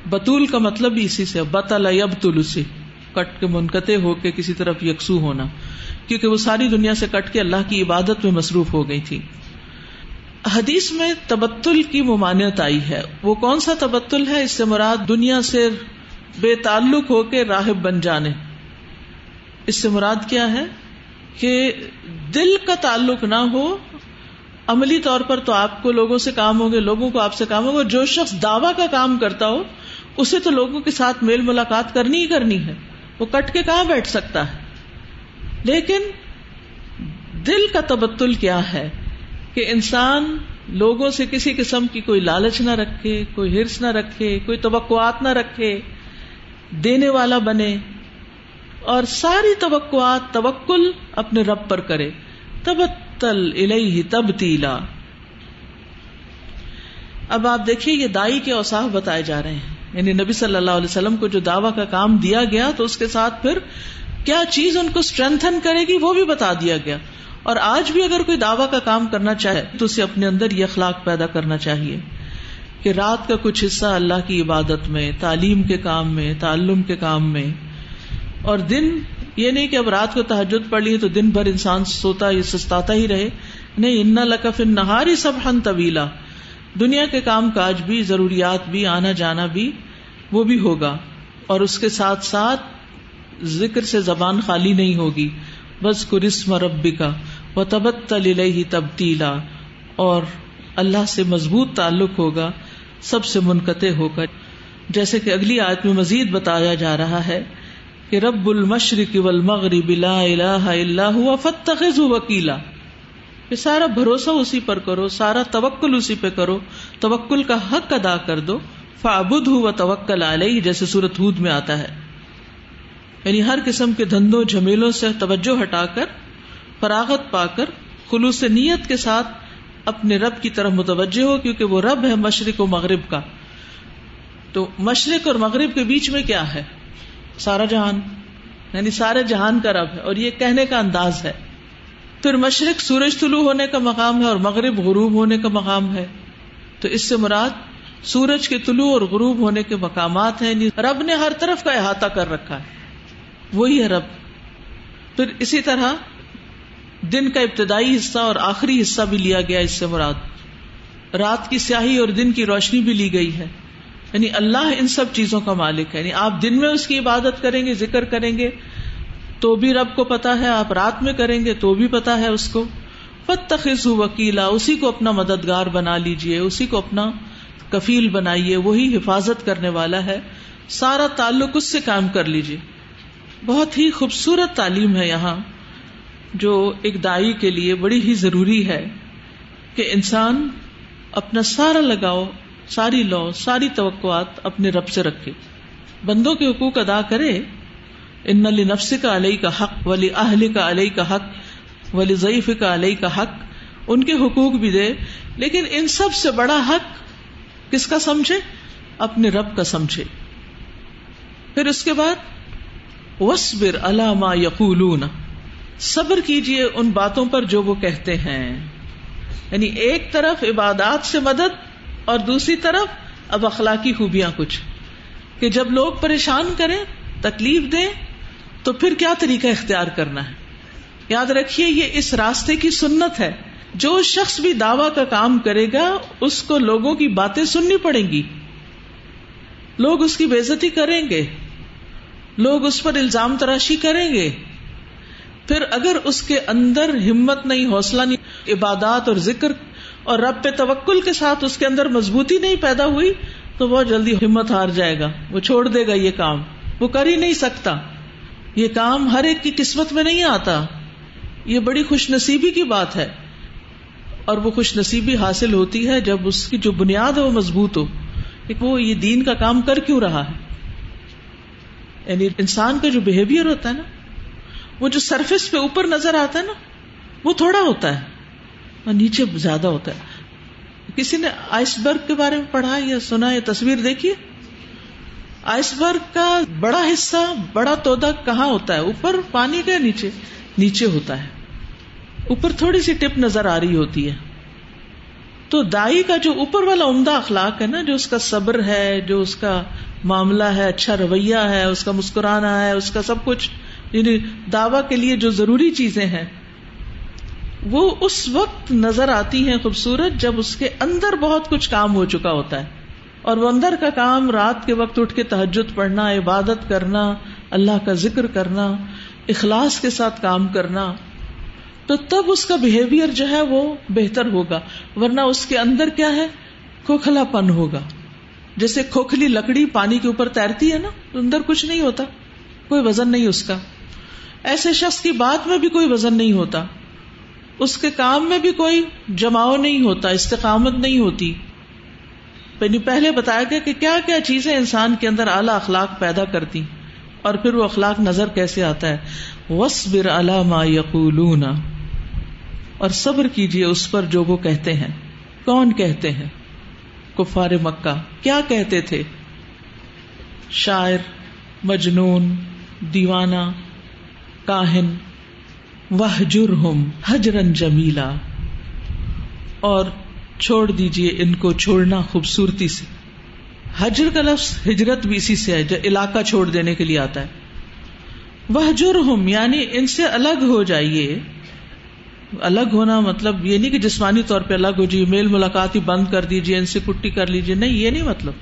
بطول کا مطلب بھی اسی سے بطل یبتل اسی۔ کٹ کے منقطع ہو کے کسی طرف یکسو ہونا، کیونکہ وہ ساری دنیا سے کٹ کے اللہ کی عبادت میں مصروف ہو گئی تھی۔ حدیث میں تبتل کی ممانعت آئی ہے۔ وہ کون سا تبتل ہے؟ اس سے مراد دنیا سے بے تعلق ہو کے راہب بن جانے۔ اس سے مراد کیا ہے؟ کہ دل کا تعلق نہ ہو، عملی طور پر تو آپ کو لوگوں سے کام ہوگے لوگوں کو آپ سے کام ہوگا جو شخص دعوی کا کام کرتا ہو، اسے تو لوگوں کے ساتھ میل ملاقات کرنی ہی کرنی ہے۔ وہ کٹ کے کہاں بیٹھ سکتا ہے؟ لیکن دل کا تبتل کیا ہے کہ انسان لوگوں سے کسی قسم کی کوئی لالچ نہ رکھے، کوئی ہرس نہ رکھے، کوئی توقعات نہ رکھے، دینے والا بنے اور ساری توقعات، توکل اپنے رب پر کرے۔ تبتل الہ تبتیلا۔ اب آپ دیکھیے یہ دائی کے اوساف بتائے جا رہے ہیں۔ یعنی نبی صلی اللہ علیہ وسلم کو جو دعوی کا کام دیا گیا تو اس کے ساتھ پھر کیا چیز ان کو اسٹرینتھن کرے گی وہ بھی بتا دیا گیا۔ اور آج بھی اگر کوئی دعوی کا کام کرنا چاہے تو اسے اپنے اندر یہ اخلاق پیدا کرنا چاہیے کہ رات کا کچھ حصہ اللہ کی عبادت میں، تعلیم کے کام میں، تعلم کے کام میں۔ اور دن، یہ نہیں کہ اب رات کو تحجد پڑھ لی تو دن بھر انسان سوتا یا سستاتا ہی رہے۔ نہیں، ان لکف نہاری سب ہن طویلا دنیا کے کام کاج بھی، ضروریات بھی، آنا جانا بھی، وہ بھی ہوگا۔ اور اس کے ساتھ ساتھ ذکر سے زبان خالی نہیں ہوگی۔ بس قرسم ربی کا و تبت ہی تبدیلا اور اللہ سے مضبوط تعلق ہوگا، سب سے منقطع ہو کر جیسے کہ اگلی آیت میں مزید بتایا جا رہا ہے کہ رب المشرق والمغرب لا الہ الا هو فتخذ وکیلا۔ کہ سارا بھروسہ اسی پر کرو، سارا توکل اسی پہ کرو۔ توکل کا حق ادا کر دو۔ فعبد ہو توکل علیہ، جیسے سورت ہود میں آتا ہے۔ یعنی ہر قسم کے دھندوں، جھمیلوں سے توجہ ہٹا کر، فراغت پا کر، خلوص نیت کے ساتھ اپنے رب کی طرف متوجہ ہو، کیونکہ وہ رب ہے مشرق و مغرب کا۔ تو مشرق اور مغرب کے بیچ میں کیا ہے؟ سارا جہان یعنی سارے جہان کا رب ہے۔ اور یہ کہنے کا انداز ہے۔ پھر مشرق سورج طلوع ہونے کا مقام ہے اور مغرب غروب ہونے کا مقام ہے۔ تو اس سے مراد سورج کے طلوع اور غروب ہونے کے مقامات ہیں۔ یعنی رب نے ہر طرف کا احاطہ کر رکھا ہے۔ وہی ہے رب۔ پھر اسی طرح دن کا ابتدائی حصہ اور آخری حصہ بھی لیا گیا اس سے مراد۔ رات کی سیاہی اور دن کی روشنی بھی لی گئی ہے۔ یعنی اللہ ان سب چیزوں کا مالک ہے۔ یعنی آپ دن میں اس کی عبادت کریں گے، ذکر کریں گے۔ تو بھی رب کو پتا ہے، آپ رات میں کریں گے تو بھی پتا ہے اس کو۔ فتخذ وکیلا اسی کو اپنا مددگار بنا لیجیے اسی کو اپنا کفیل بنائیے، وہی حفاظت کرنے والا ہے۔ سارا تعلق اس سے کام کر لیجیے بہت ہی خوبصورت تعلیم ہے یہاں، جو ایک دائی کے لیے بڑی ہی ضروری ہے کہ انسان اپنا سارا لگاؤ، ساری لو، ساری توقعات اپنے رب سے رکھے۔ بندوں کے حقوق ادا کرے۔ ان علی نفس کا علیہ کا حق ولی اہل کا علیہ کا حق ولی ضعیف کا علیہ کا حق ان کے حقوق بھی دے لیکن ان سب سے بڑا حق کس کا سمجھے؟ اپنے رب کا سمجھے۔ پھر اس کے بعد وسبر علامہ یقولون۔ صبر کیجیے ان باتوں پر جو وہ کہتے ہیں۔ یعنی ایک طرف عبادات سے مدد اور دوسری طرف اب اخلاقی خوبیاں کچھ۔ کہ جب لوگ پریشان کریں، تکلیف دیں تو پھر کیا طریقہ اختیار کرنا ہے؟ یاد رکھیے، یہ اس راستے کی سنت ہے۔ جو شخص بھی دعوی کا کام کرے گا، اس کو لوگوں کی باتیں سننی پڑیں گی۔ لوگ اس کی بےزتی کریں گے۔ لوگ اس پر الزام تراشی کریں گے۔ پھر اگر اس کے اندر ہمت نہیں، حوصلہ نہیں، عبادات اور ذکر اور رب پہ توکل کے ساتھ اس کے اندر مضبوطی نہیں پیدا ہوئی، تو بہت جلدی ہمت ہار جائے گا۔ وہ چھوڑ دے گا یہ کام۔ وہ کر ہی نہیں سکتا۔ یہ کام ہر ایک کی قسمت میں نہیں آتا۔ یہ بڑی خوش نصیبی کی بات ہے۔ اور وہ خوش نصیبی حاصل ہوتی ہے جب اس کی جو بنیاد ہے وہ مضبوط ہو۔ کہ وہ یہ دین کا کام کر کیوں رہا ہے؟ یعنی انسان کا جو بہیویئر ہوتا ہے نا، وہ جو سرفیس پہ اوپر نظر آتا ہے نا، وہ تھوڑا ہوتا ہے اور نیچے زیادہ ہوتا ہے۔ کسی نے آئس برگ کے بارے میں پڑھا یا سنا یا تصویر دیکھی آئس برگ کا بڑا حصہ، بڑا تودا کہاں ہوتا ہے؟ اوپر پانی کا نیچے نیچے ہوتا ہے۔ اوپر تھوڑی سی ٹپ نظر آ رہی ہوتی ہے۔ تو دائی کا جو اوپر والا عمدہ اخلاق ہے نا، جو اس کا صبر ہے، جو اس کا معاملہ ہے اچھا رویہ ہے، اس کا مسکرانا ہے، اس کا سب کچھ یعنی دعوی کے لیے جو ضروری چیزیں ہیں، وہ اس وقت نظر آتی ہیں خوبصورت جب اس کے اندر بہت کچھ کام ہو چکا ہوتا ہے۔ اور وہ اندر کا کام رات کے وقت اٹھ کے تحجد پڑھنا، عبادت کرنا، اللہ کا ذکر کرنا، اخلاص کے ساتھ کام کرنا۔ تو تب اس کا بہیویئر جو ہے وہ بہتر ہوگا، ورنہ اس کے اندر کیا ہے؟ کھوکھلا پن ہوگا۔ جیسے کھوکھلی لکڑی پانی کے اوپر تیرتی ہے نا اندر کچھ نہیں ہوتا، کوئی وزن نہیں اس کا۔ ایسے شخص کی بات میں بھی کوئی وزن نہیں ہوتا۔ اس کے کام میں بھی کوئی جماؤ نہیں ہوتا، استقامت نہیں ہوتی۔ یعنی پہلے بتایا گیا کہ کیا کیا چیزیں انسان کے اندر اعلی اخلاق پیدا کرتی اور پھر وہ اخلاق نظر کیسے آتا ہے؟ وسبر علامہ یقولون اور صبر کیجیے اس پر جو وہ کہتے ہیں۔ کون کہتے ہیں؟ کفار مکہ۔ کیا کہتے تھے؟ شاعر، مجنون، دیوانہ، کاہن۔ وحجرہم حجرن جمیلا اور چھوڑ دیجیے ان کو چھوڑنا خوبصورتی سے۔ حجر کا لفظ ہجرت بھی اسی سے ہے، جو علاقہ چھوڑ دینے کے لیے آتا ہے۔ وہ جرم یعنی ان سے الگ ہو جائیے۔ الگ ہونا مطلب یہ نہیں کہ جسمانی طور پہ الگ ہو جائیے، میل ملاقات ہی بند کر دیجیے ان سے کٹی کر لیجیے نہیں، یہ نہیں مطلب۔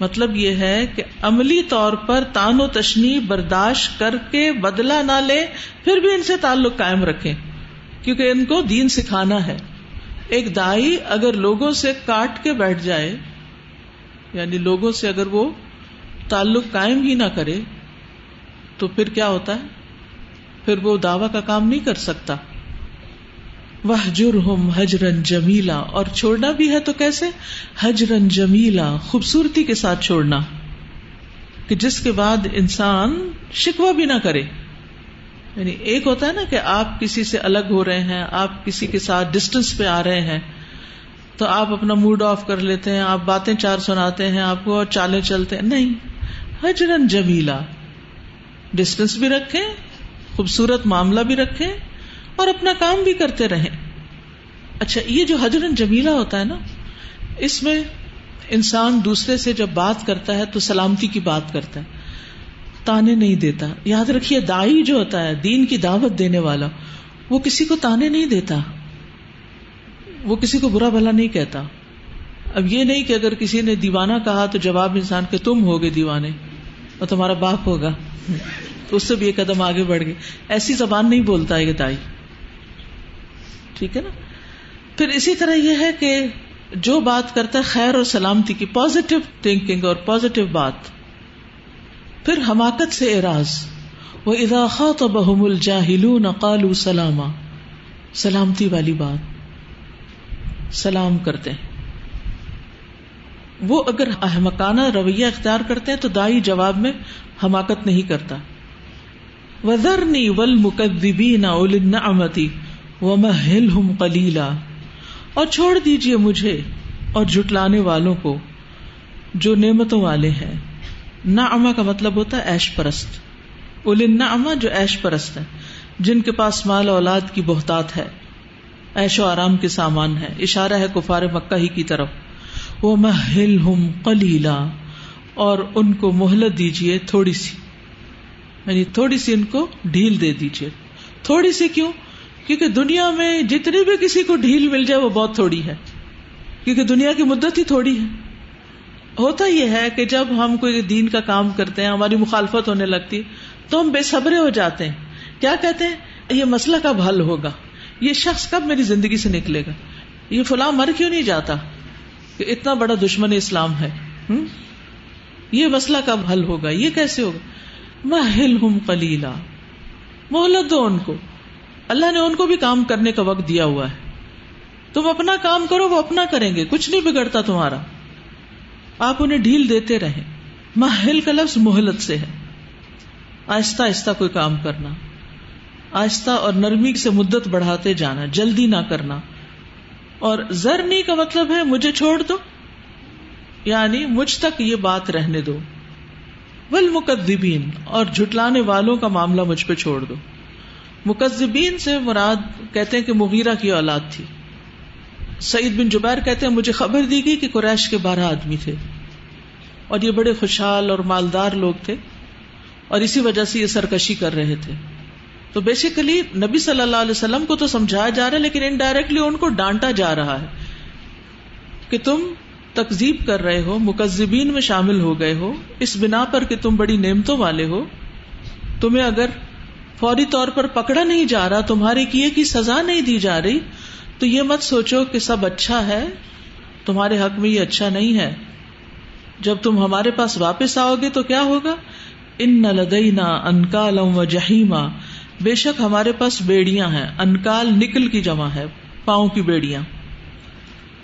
مطلب یہ ہے کہ عملی طور پر تان و تشنی برداشت کر کے بدلا نہ لے، پھر بھی ان سے تعلق قائم رکھے کیونکہ ان کو دین سکھانا ہے۔ ایک دائی اگر لوگوں سے کاٹ کے بیٹھ جائے یعنی لوگوں سے اگر وہ تعلق قائم ہی نہ کرے، تو پھر کیا ہوتا ہے؟ پھر وہ دعوی کا کام نہیں کر سکتا۔ وہ جرم حجرن جمیلا اور چھوڑنا بھی ہے تو کیسے؟ حجرن جمیلا خوبصورتی کے ساتھ چھوڑنا۔ کہ جس کے بعد انسان شکوا بھی نہ کرے۔ یعنی ایک ہوتا ہے نا کہ آپ کسی سے الگ ہو رہے ہیں، آپ کسی کے ساتھ ڈسٹینس پہ آ رہے ہیں، تو آپ اپنا موڈ آف کر لیتے ہیں، آپ باتیں چار سناتے ہیں، آپ کو چالے چلتے ہیں۔ نہیں حجرن جمیلا ڈسٹینس بھی رکھے خوبصورت معاملہ بھی رکھے اور اپنا کام بھی کرتے رہے اچھا یہ جو حجرن جمیلا ہوتا ہے نا، اس میں انسان دوسرے سے جب بات کرتا ہے تو سلامتی کی بات کرتا ہے۔ تانے نہیں دیتا۔ یاد رکھیے دائی جو ہوتا ہے، دین کی دعوت دینے والا، وہ کسی کو تانے نہیں دیتا۔ وہ کسی کو برا بھلا نہیں کہتا۔ اب یہ نہیں کہ اگر کسی نے دیوانہ کہا تو جواب انسان کے تم ہوگے دیوانے، اور تمہارا باپ ہوگا۔ تو اس سے بھی ایک قدم آگے بڑھ گئے۔ ایسی زبان نہیں بولتا یہ دائی ٹھیک ہے نا؟ پھر اسی طرح یہ ہے کہ جو بات کرتا ہے خیر اور سلامتی کی پازیٹو تھنکنگ اور پازیٹو بات۔ پھر حماقت سے اراض وہ اضاخا تو بہم الجاہل نقال سلامہ سلامتی والی بات۔ سلام کرتے ہیں۔ وہ اگر احمکانہ رویہ اختیار کرتے ہیں تو دائی جواب میں حماقت نہیں کرتا۔ وزرنی ول مقدبی نہ امتی و محل ہم کلیلا اور چھوڑ دیجیے مجھے اور جٹلانے والوں کو جو نعمتوں والے ہیں۔ نا کا مطلب ہوتا ہے ایش پرست۔ اولن اما جو ایش پرست ہے، جن کے پاس مال اولاد کی بہتات ہے۔ ایش و آرام کے سامان ہے اشارہ ہے کفار مکہ ہی کی طرف۔ وہ محل ہم کلیلا اور ان کو مہلت دیجیے تھوڑی سی۔ یعنی تھوڑی سی ان کو ڈھیل دے دیجیے تھوڑی سی کیوں؟ کیونکہ دنیا میں جتنی بھی کسی کو ڈھیل مل جائے وہ بہت تھوڑی ہے۔ کیونکہ دنیا کی مدت ہی تھوڑی ہے۔ ہوتا یہ ہے کہ جب ہم کوئی دین کا کام کرتے ہیں، ہماری مخالفت ہونے لگتی، تو ہم بے صبرے ہو جاتے ہیں۔ کیا کہتے ہیں؟ یہ مسئلہ کب حل ہوگا؟ یہ شخص کب میری زندگی سے نکلے گا؟ یہ فلاں مر کیوں نہیں جاتا؟ کہ اتنا بڑا دشمن اسلام ہے۔ یہ مسئلہ کب حل ہوگا؟ یہ کیسے ہوگا؟ محل ہم کلیلا محلت دو ان کو۔ اللہ نے ان کو بھی کام کرنے کا وقت دیا ہوا ہے۔ تم اپنا کام کرو، وہ اپنا کریں گے۔ کچھ نہیں بگڑتا تمہارا۔ آپ انہیں ڈھیل دیتے رہیں۔ محل کا لفظ محلت سے ہے۔ آہستہ آہستہ کوئی کام کرنا۔ آہستہ اور نرمی سے مدت بڑھاتے جانا، جلدی نہ کرنا۔ اور زرنی کا مطلب ہے مجھے چھوڑ دو۔ یعنی مجھ تک یہ بات رہنے دو۔ ول مقدبین اور جھٹلانے والوں کا معاملہ مجھ پہ چھوڑ دو۔ مقدبین سے مراد کہتے ہیں کہ مغیرہ کی اولاد تھی۔ سعید بن جبیر کہتے ہیں مجھے خبر دی گئی کہ قریش کے بارہ آدمی تھے۔ اور یہ بڑے خوشحال اور مالدار لوگ تھے اور اسی وجہ سے یہ سرکشی کر رہے تھے۔ تو بیسیکلی نبی صلی اللہ علیہ وسلم کو تو سمجھایا جا رہا ہے لیکن انڈائریکٹلی ان کو ڈانٹا جا رہا ہے کہ تم تکزیب کر رہے ہو مکزبین میں شامل ہو گئے ہو، اس بنا پر کہ تم بڑی نعمتوں والے ہو۔ تمہیں اگر فوری طور پر پکڑا نہیں جا رہا، تمہارے کیے کی سزا نہیں دی جا رہی، تو یہ مت سوچو کہ سب اچھا ہے، تمہارے حق میں یہ اچھا نہیں ہے۔ جب تم ہمارے پاس واپس آؤ گے تو کیا ہوگا؟ ان نہ لدینا انکال و جہیما بے شک ہمارے پاس بیڑیاں ہیں۔ انکال نکل کی جمع ہے، پاؤں کی بیڑیاں۔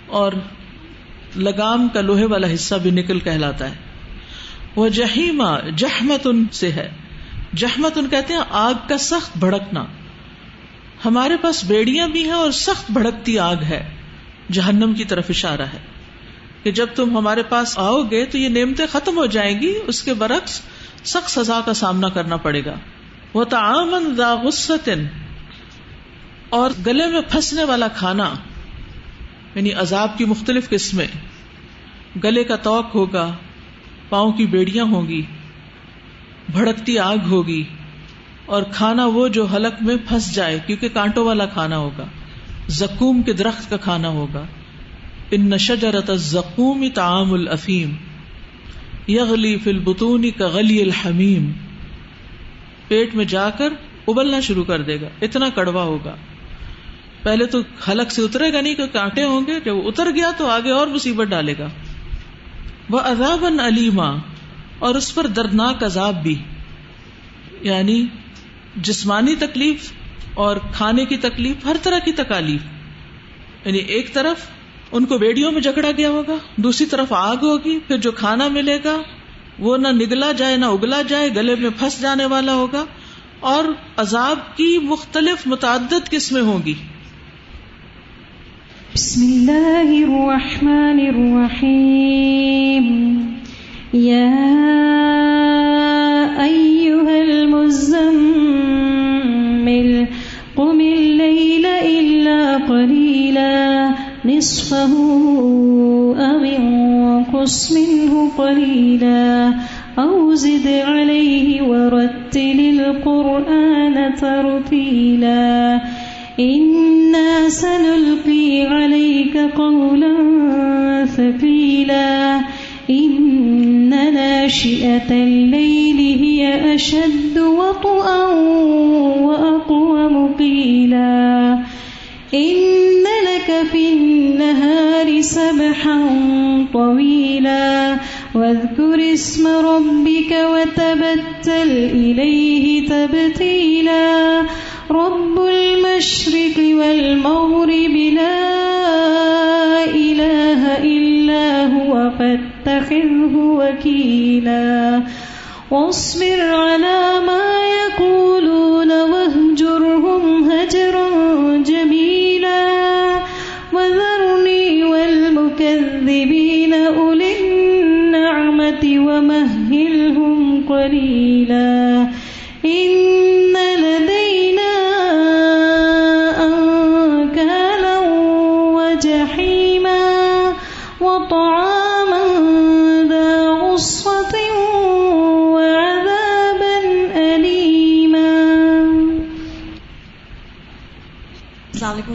اور لگام کا لوہے والا حصہ بھی نکل کہلاتا ہے۔ وہ جہیما جہمت ان سے ہے۔ جہمت ان کہتے ہیں آگ کا سخت بھڑکنا۔ ہمارے پاس بیڑیاں بھی ہیں اور سخت بھڑکتی آگ ہے۔ جہنم کی طرف اشارہ ہے۔ کہ جب تم ہمارے پاس آؤ گے تو یہ نعمتیں ختم ہو جائیں گی، اس کے برعکس سخت سزا کا سامنا کرنا پڑے گا۔ وہ تعامن دا غصن اور گلے میں پھنسنے والا کھانا یعنی عذاب کی مختلف قسمیں۔ گلے کا توق ہوگا، پاؤں کی بیڑیاں ہوں گی، بھڑکتی آگ ہوگی، اور کھانا وہ جو حلق میں پھنس جائے، کیونکہ کانٹوں والا کھانا ہوگا۔ زکوم کے درخت کا کھانا ہوگا۔ ان نشجرت زکوم تعام الافیم یغلی فی البطون کا غلی الحمیم پیٹ میں جا کر ابلنا شروع کر دے گا، اتنا کڑوا ہوگا۔ پہلے تو حلق سے اترے گا نہیں کہ کانٹے ہوں گے، جب اتر گیا تو آگے اور مصیبت ڈالے گا۔ وہ عذاب علیما، اور اس پر دردناک عذاب بھی۔ یعنی جسمانی تکلیف اور کھانے کی تکلیف، ہر طرح کی تکالیف۔ یعنی ایک طرف ان کو بیڑیوں میں جکڑا گیا ہوگا، دوسری طرف آگ ہوگی، پھر جو کھانا ملے گا، وہ نہ نگلا جائے، نہ اگلا جائے، گلے میں پھنس جانے والا ہوگا، اور عذاب کی مختلف متعدد قسمیں ہوں گی۔ بسم اللہ الرحمن الرحیم۔ یا نصفه أو انقص منه قلیلا أو زد علیہ ورتل القرآن ترتیلا إنا سنلقي عليك قولا ثقيلا إن ناشئة الليل هي أشد وطئا وأقوم قيلا إن في النهار سبحا طويلا واذكر اسم ربك وتبتل إليه تبتيلا. رب المشرق والمغرب لا إله إلا هو فاتخذه وكيلا. واصبر على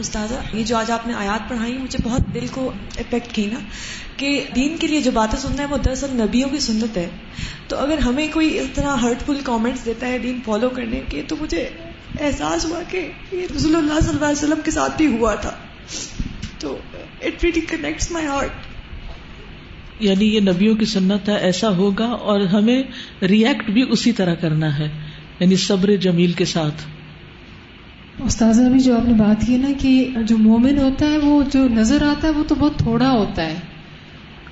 استاذہ یہ جو آج آپ نے آیات پڑھائی، مجھے بہت دل کو افیکٹ کی نا، کہ دین کے لیے جو باتیں سننا ہے، وہ دراصل نبیوں کی سنت ہے۔ تو اگر ہمیں کوئی اس طرح ہرٹ فل کامنٹس دیتا ہے دین فالو کرنے کے، تو مجھے احساس ہوا کہ یہ رسول اللہ صلی اللہ علیہ وسلم کے ساتھ بھی ہوا تھا۔ تو it really connects my heart یعنی یہ نبیوں کی سنت ہے، ایسا ہوگا اور ہمیں ریئیکٹ بھی اسی طرح کرنا ہے یعنی صبر جمیل کے ساتھ۔ استاذہ ابھی جو آپ نے بات کی نا کہ جو مومن ہوتا ہے وہ جو نظر آتا ہے وہ تو بہت تھوڑا ہوتا ہے۔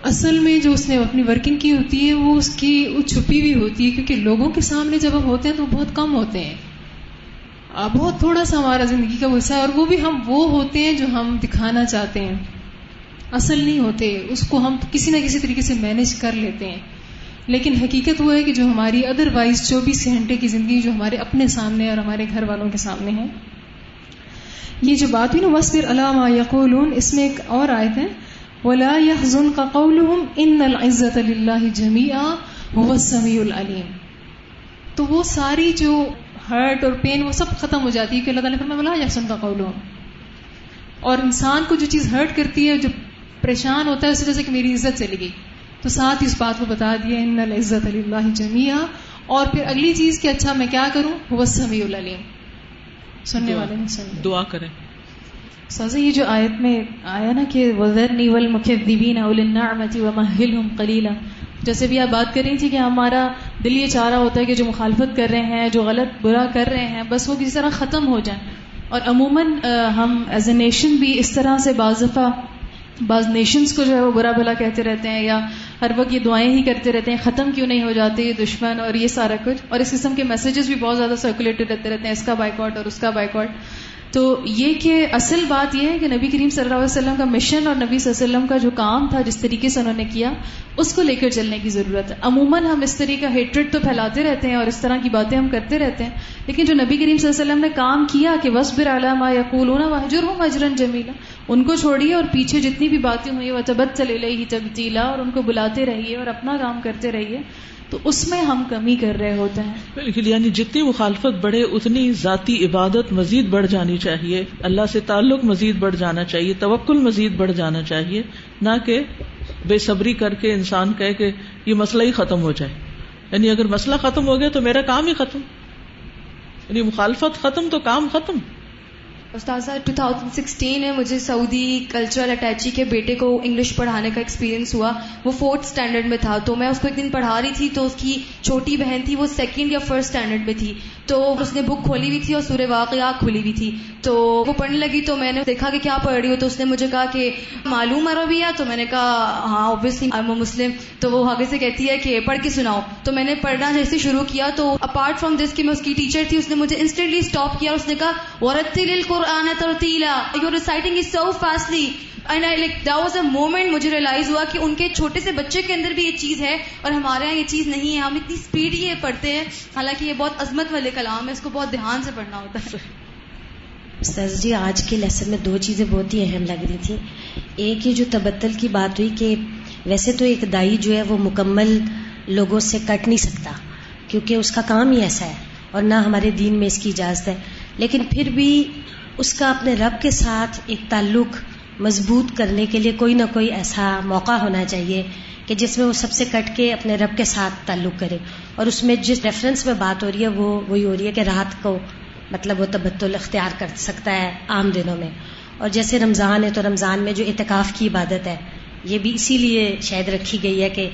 اصل میں جو اس نے اپنی ورکنگ کی ہوتی ہے وہ اس کی وہ چھپی ہوئی ہوتی ہے کیونکہ لوگوں کے سامنے جب ہم ہوتے ہیں تو بہت کم ہوتے ہیں۔ بہت تھوڑا سا ہمارا زندگی کا حصہ ہے اور وہ بھی ہم وہ ہوتے ہیں جو ہم دکھانا چاہتے ہیں۔ اصل نہیں ہوتے، اس کو ہم کسی نہ کسی طریقے سے مینج کر لیتے ہیں۔ لیکن حقیقت وہ ہے کہ جو ہماری ادر وائز چوبیس گھنٹے کی زندگی جو ہمارے اپنے سامنے اور ہمارے گھر والوں کے سامنے ہے یہ جو بات ہوئی نا وسبر علامہ یقول اس میں ایک اور آیت ہے، ولا يحزن کا قول ان العزت اللہ جميعا هو السميع العليم۔ تو وہ ساری جو ہرٹ اور پین وہ سب ختم ہو جاتی ہے کہ اللہ تعالیٰ فرمایا، ولا يحزن کا قول اور انسان کو جو چیز ہرٹ کرتی ہے، جو پریشان ہوتا ہے، اس وجہ سے کہ میری عزت چلی گئی۔ تو ساتھ ہی اس بات کو بتا دیا ان العزت اللہ جميعا۔ اور پھر اگلی چیز کہ اچھا میں کیا کروں؟ وہ سمیع العلیم سننے والے سن دعا کریں۔ سازا یہ جو آیت میں آیا نا کہ وزرنی والمکذبین اول النعمت ومہلہم قلیلا جیسے بھی آپ بات کر رہی تھی کہ ہمارا دل یہ چاہ رہا ہوتا ہے کہ جو مخالفت کر رہے ہیں جو غلط برا کر رہے ہیں بس وہ کسی طرح ختم ہو جائیں۔ اور عموماً ہم ایز اے نیشن بھی اس طرح سے بعض دفعہ بعض نیشنز کو جو ہے وہ برا بھلا کہتے رہتے ہیں یا ہر وقت یہ دعائیں ہی کرتے رہتے ہیں، ختم کیوں نہیں ہو جاتے دشمن اور یہ سارا کچھ؟ اور اس قسم کے میسیجز بھی بہت زیادہ سرکولیٹڈ رہتے رہتے ہیں، اس کا بائک آؤٹ اور اس کا بائک آؤٹ تو یہ کہ اصل بات یہ ہے کہ نبی کریم صلی اللہ علیہ وسلم کا مشن اور نبی صلی اللہ علیہ وسلم کا جو کام تھا، جس طریقے سے انہوں نے کیا، اس کو لے کر چلنے کی ضرورت ہے۔ عموماً ہم اس طریقے کا ہیٹریٹ تو پھیلاتے رہتے ہیں اور اس طرح کی باتیں ہم کرتے رہتے ہیں۔ لیکن جو نبی کریم صلی اللہ علیہ وسلم نے کام کیا کہ وسبر علامہ یا قولون وحجر ہوں مجرن جمیلا ان کو چھوڑیے اور پیچھے جتنی بھی باتیں ہوئی وہ تبت چلے ہی تبدیلا اور ان کو بلاتے رہیے اور اپنا کام کرتے رہیے۔ تو اس میں ہم کمی کر رہے ہوتے ہیں۔ بالکل یعنی جتنی مخالفت بڑھے، اتنی ذاتی عبادت مزید بڑھ جانی چاہیے۔ اللہ سے تعلق مزید بڑھ جانا چاہیے، توکل مزید بڑھ جانا چاہیے، نہ کہ بے صبری کر کے انسان کہے کہ یہ مسئلہ ہی ختم ہو جائے۔ یعنی اگر مسئلہ ختم ہو گیا تو میرا کام ہی ختم۔ یعنی مخالفت ختم تو کام ختم۔ استاذہ، 2016 میں مجھے سعودی کلچرل اٹیچی کے بیٹے کو انگلش پڑھانے کا ایکسپیرینس ہوا۔ وہ فورتھ اسٹینڈرڈ میں تھا۔ تو میں اس کو ایک دن پڑھا رہی تھی تو اس کی چھوٹی بہن تھی، وہ سیکنڈ یا فرسٹ اسٹینڈرڈ میں تھی۔ تو اس نے بک کھولی ہوئی تھی اور سورہ واقعہ کھلی ہوئی تھی۔ تو وہ پڑھنے لگی تو میں نے دیکھا کہ کیا پڑھ رہی ہو۔ تو اس نے مجھے کہا کہ معلوم عربیہ۔ تو میں نے کہا ہاں اوبیسلی مسلم تو وہ آگے سے کہتی ہے کہ پڑھ کے سناؤ۔ تو میں نے پڑھنا جیسے شروع کیا تو اپارٹ فرام دس کی میں اس کی ٹیچر تھی، اس نے مجھے انسٹنٹلی اسٹاپ کیا۔ اس نے کہا، ورتل قرآن ترتیلا. Your reciting is so fastly and I like the was a moment مجھے ریئلائز ہوا کہ ان کے چھوٹے سے بچے کے اندر بھی یہ چیز ہے اور ہمارے یہاں یہ چیز نہیں ہے. ہم اتنی اسپیڈ یہ پڑھتے ہیں. حالانکہ یہ بہت عظمت والے کلام ہے اس کو بہت دھیان سے پڑھنا ہوتا ہے. سر جی آج کے لیسن میں دو چیزیں بہت ہی اہم لگ رہی تھی ایک یہ جو تبدل کی بات ہوئی کہ ویسے تو ایک دائی جو ہے وہ مکمل لوگوں سے کٹ نہیں سکتا، کیونکہ اس کا کام ہی ایسا ہے اور نہ ہمارے دین میں اس کی اجازت ہے. لیکن پھر بھی اس کا اپنے رب کے ساتھ ایک تعلق مضبوط کرنے کے لیے کوئی نہ کوئی ایسا موقع ہونا چاہیے کہ جس میں وہ سب سے کٹ کے اپنے رب کے ساتھ تعلق کرے۔ اور اس میں جس ریفرنس میں بات ہو رہی ہے، وہ وہی ہو رہی ہے کہ رات کو مطلب وہ تبدل اختیار کر سکتا ہے عام دنوں میں۔ اور جیسے رمضان ہے تو رمضان میں جو اعتکاف کی عبادت ہے، یہ بھی اسی لیے شاید رکھی گئی ہے کہ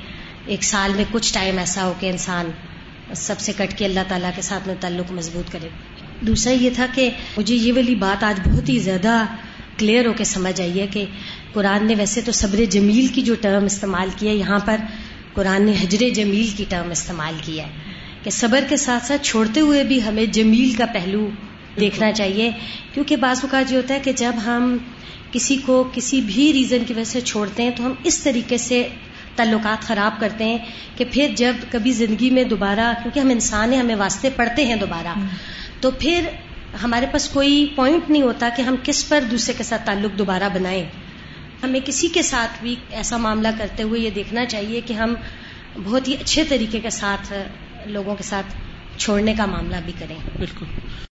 ایک سال میں کچھ ٹائم ایسا ہو کہ انسان سب سے کٹ کے اللہ تعالیٰ کے ساتھ میں تعلق مضبوط کرے۔ دوسرا یہ تھا کہ مجھے یہ والی بات آج بہت ہی زیادہ کلیئر ہو کے سمجھ آئی ہے کہ قرآن نے ویسے تو صبر جمیل کی جو ٹرم استعمال کی ہے، یہاں پر قرآن نے حجر جمیل کی ٹرم استعمال کیا ہے کہ صبر کے ساتھ ساتھ چھوڑتے ہوئے بھی ہمیں جمیل کا پہلو دیکھنا چاہیے۔ کیونکہ بعض اوقات یہ ہوتا ہے کہ جب ہم کسی کو کسی بھی ریزن کی وجہ سے چھوڑتے ہیں تو ہم اس طریقے سے تعلقات خراب کرتے ہیں کہ پھر جب کبھی زندگی میں دوبارہ، کیونکہ ہم انسان ہیں، ہمیں واسطے پڑھتے ہیں دوبارہ۔ تو پھر ہمارے پاس کوئی پوائنٹ نہیں ہوتا کہ ہم کس پر دوسرے کے ساتھ تعلق دوبارہ بنائیں۔ ہمیں کسی کے ساتھ بھی ایسا معاملہ کرتے ہوئے یہ دیکھنا چاہیے کہ ہم بہت ہی اچھے طریقے کے ساتھ لوگوں کے ساتھ چھوڑنے کا معاملہ بھی کریں۔ بالکل۔